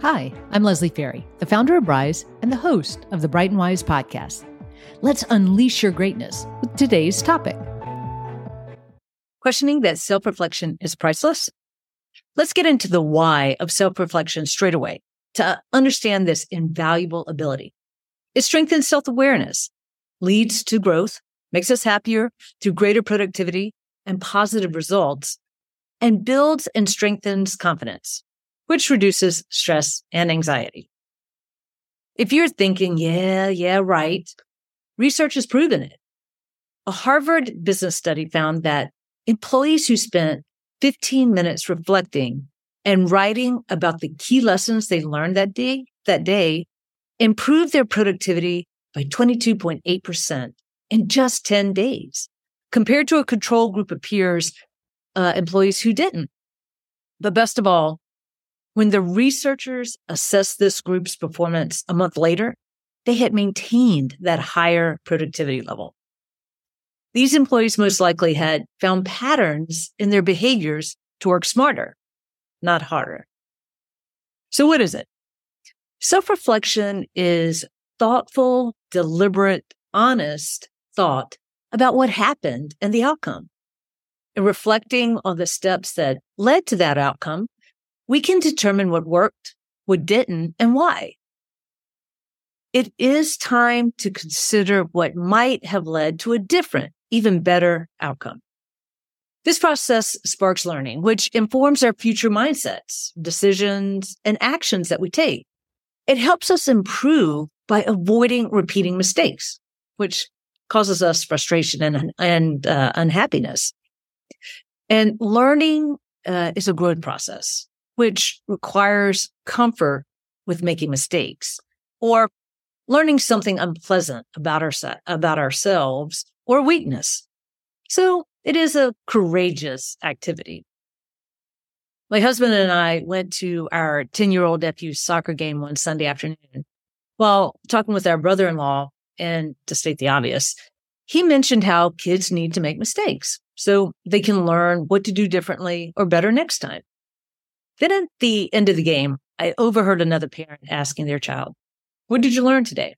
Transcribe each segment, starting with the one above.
Hi, I'm Leslie Ferry, the founder of Rise and the host of the Bright and Wize podcast. Let's unleash your greatness with today's topic. Questioning that self reflection is priceless? Let's get into the why of self reflection straight away to understand this invaluable ability. It strengthens self awareness, leads to growth, makes us happier through greater productivity and positive results, and builds and strengthens confidence which reduces stress and anxiety. If you're thinking, yeah, yeah, right, research has proven it. A Harvard business study found that employees who spent 15 minutes reflecting and writing about the key lessons they learned that day, that day improved their productivity by 22.8% in just 10 days compared to a control group of peers, uh, employees who didn't. But best of all, when the researchers assessed this group's performance a month later, they had maintained that higher productivity level. These employees most likely had found patterns in their behaviors to work smarter, not harder. So what is it? Self-reflection is thoughtful, deliberate, honest thought about what happened and the outcome. And reflecting on the steps that led to that outcome we can determine what worked, what didn't, and why. It is time to consider what might have led to a different, even better outcome. This process sparks learning, which informs our future mindsets, decisions, and actions that we take. It helps us improve by avoiding repeating mistakes, which causes us frustration and, and uh, unhappiness. And learning uh, is a growth process which requires comfort with making mistakes or learning something unpleasant about, our, about ourselves or weakness. So it is a courageous activity. My husband and I went to our 10 year old nephew's soccer game one Sunday afternoon. While talking with our brother in law, and to state the obvious, he mentioned how kids need to make mistakes so they can learn what to do differently or better next time. Then at the end of the game, I overheard another parent asking their child, What did you learn today?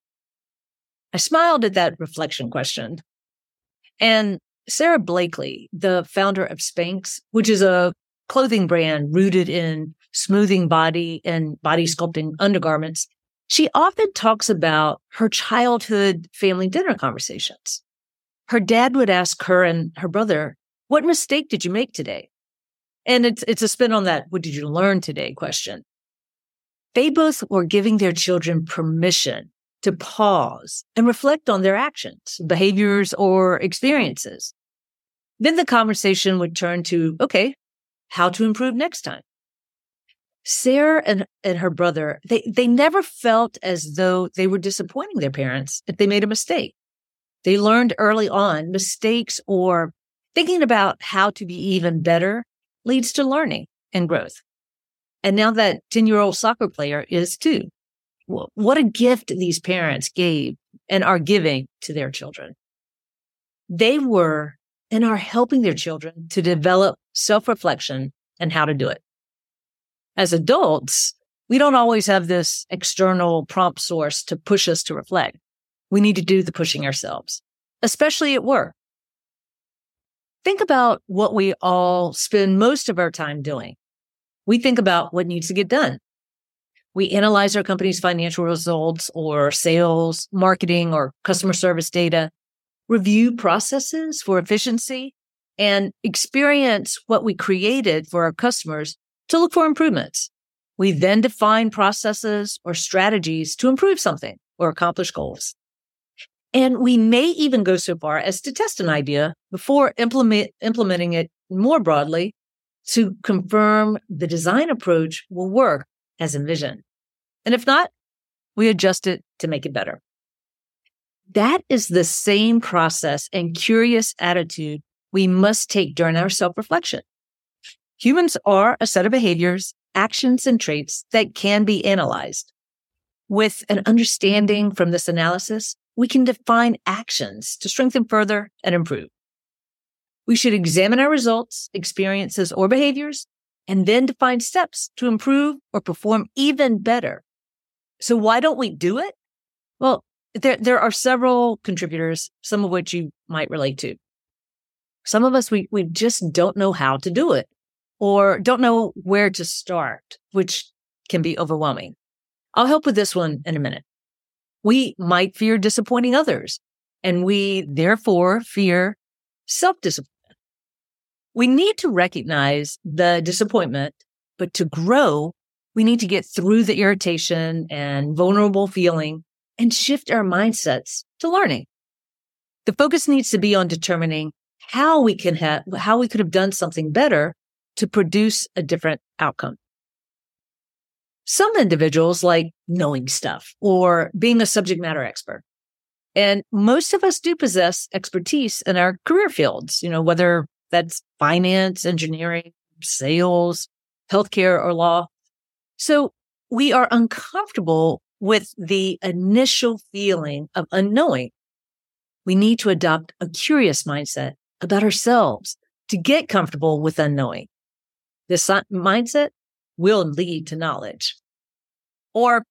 I smiled at that reflection question. And Sara Blakely, the founder of Spanx, which is a clothing brand rooted in smoothing body and body sculpting undergarments, she often talks about her childhood family dinner conversations. Her dad would ask her and her brother, What mistake did you make today? And it's, it's a spin on that. What did you learn today question? They both were giving their children permission to pause and reflect on their actions, behaviors, or experiences. Then the conversation would turn to, okay, how to improve next time. Sara and, and her brother, they, they never felt as though they were disappointing their parents if they made a mistake. They learned early on mistakes or thinking about how to be even better leads to learning and growth. And now that 10 year old soccer player is too. What a gift these parents gave and are giving to their children. They were and are helping their children to develop self reflection and how to do it. As adults, we don't always have this external prompt source to push us to reflect. We need to do the pushing ourselves, especially at work. Think about what we all spend most of our time doing. We think about what needs to get done. We analyze our company's financial results or sales, marketing, or customer service data, review processes for efficiency, and experience what we created for our customers to look for improvements. We then define processes or strategies to improve something or accomplish goals. And we may even go so far as to test an idea before implement, implementing it more broadly to confirm the design approach will work as envisioned. And if not, we adjust it to make it better. That is the same process and curious attitude we must take during our self reflection. Humans are a set of behaviors, actions, and traits that can be analyzed. With an understanding from this analysis, we can define actions to strengthen further and improve. We should examine our results, experiences, or behaviors and then define steps to improve or perform even better. So why don't we do it? Well, there, there are several contributors, some of which you might relate to. Some of us, we, we just don't know how to do it or don't know where to start, which can be overwhelming. I'll help with this one in a minute. We might fear disappointing others and we therefore fear self disappointment. We need to recognize the disappointment, but to grow, we need to get through the irritation and vulnerable feeling and shift our mindsets to learning. The focus needs to be on determining how we can have, how we could have done something better to produce a different outcome. Some individuals like knowing stuff or being a subject matter expert. And most of us do possess expertise in our career fields, you know, whether that's finance, engineering, sales, healthcare, or law. So we are uncomfortable with the initial feeling of unknowing. We need to adopt a curious mindset about ourselves to get comfortable with unknowing. This mindset will lead to knowledge. Or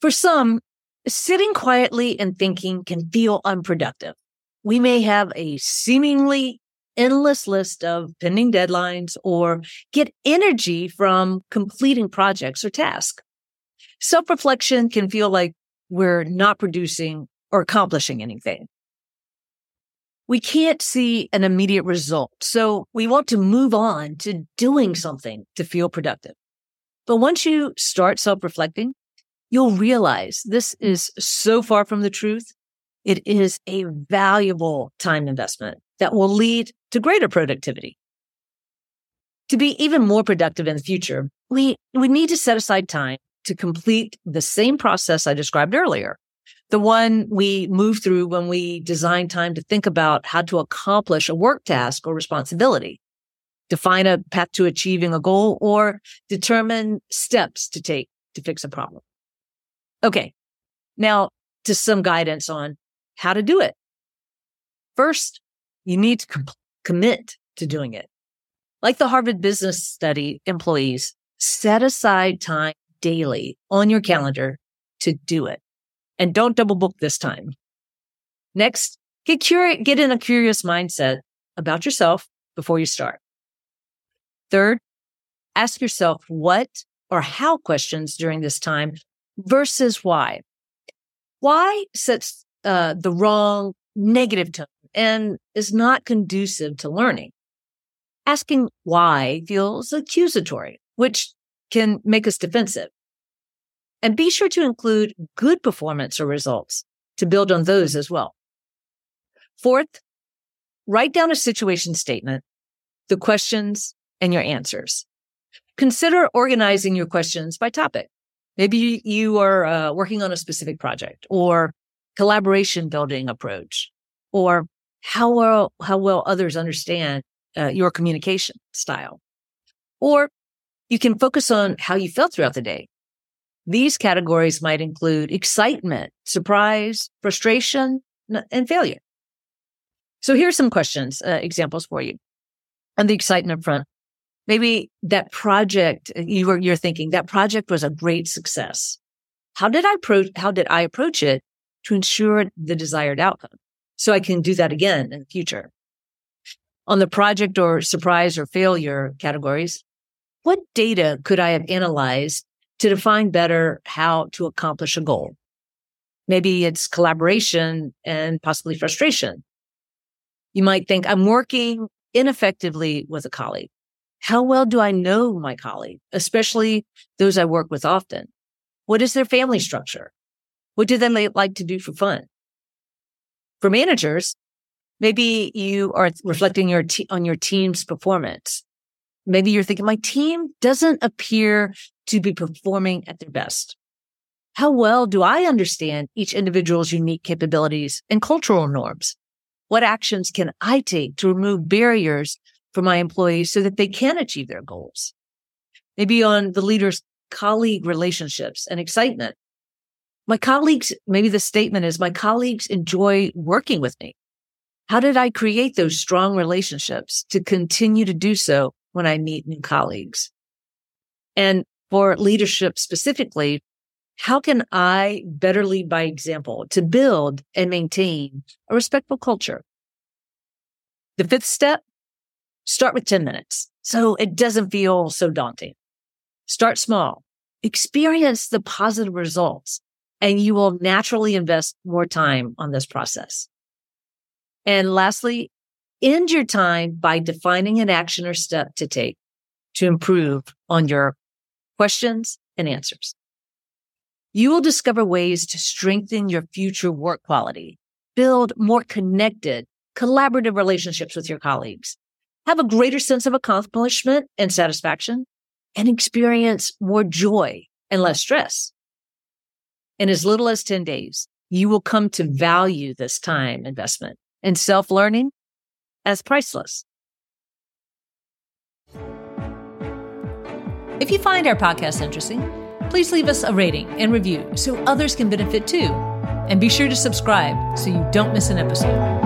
for some, sitting quietly and thinking can feel unproductive. We may have a seemingly endless list of pending deadlines or get energy from completing projects or tasks. Self reflection can feel like we're not producing or accomplishing anything. We can't see an immediate result. So we want to move on to doing something to feel productive. But once you start self reflecting, you'll realize this is so far from the truth. It is a valuable time investment that will lead to greater productivity. To be even more productive in the future, we, we need to set aside time to complete the same process I described earlier. The one we move through when we design time to think about how to accomplish a work task or responsibility, define a path to achieving a goal, or determine steps to take to fix a problem. Okay. Now to some guidance on how to do it. First, you need to com- commit to doing it. Like the Harvard Business Study employees, set aside time daily on your calendar to do it. And don't double book this time. Next, get curious, get in a curious mindset about yourself before you start. Third, ask yourself what or how questions during this time versus why. Why sets uh, the wrong negative tone and is not conducive to learning. Asking why feels accusatory, which can make us defensive. And be sure to include good performance or results to build on those as well. Fourth, write down a situation statement, the questions and your answers. Consider organizing your questions by topic. Maybe you are uh, working on a specific project or collaboration building approach or how well, how well others understand uh, your communication style. Or you can focus on how you felt throughout the day. These categories might include excitement, surprise, frustration, and failure. So here's some questions, uh, examples for you. On the excitement front, maybe that project uh, you were, you're thinking that project was a great success. How did I approach, how did I approach it to ensure the desired outcome? So I can do that again in the future. On the project or surprise or failure categories, what data could I have analyzed to define better how to accomplish a goal? Maybe it's collaboration and possibly frustration. You might think I'm working ineffectively with a colleague. How well do I know my colleague, especially those I work with often? What is their family structure? What do they like to do for fun? For managers, maybe you are reflecting your te- on your team's performance. Maybe you're thinking my team doesn't appear to be performing at their best. How well do I understand each individual's unique capabilities and cultural norms? What actions can I take to remove barriers for my employees so that they can achieve their goals? Maybe on the leader's colleague relationships and excitement. My colleagues, maybe the statement is my colleagues enjoy working with me. How did I create those strong relationships to continue to do so when I meet new colleagues? And for leadership specifically, how can I better lead by example to build and maintain a respectful culture? The fifth step, start with 10 minutes. So it doesn't feel so daunting. Start small, experience the positive results, and you will naturally invest more time on this process. And lastly, end your time by defining an action or step to take to improve on your questions and answers. You will discover ways to strengthen your future work quality, build more connected, collaborative relationships with your colleagues, have a greater sense of accomplishment and satisfaction, and experience more joy and less stress. In as little as 10 days, you will come to value this time investment and self learning as priceless. If you find our podcast interesting, please leave us a rating and review so others can benefit too. And be sure to subscribe so you don't miss an episode.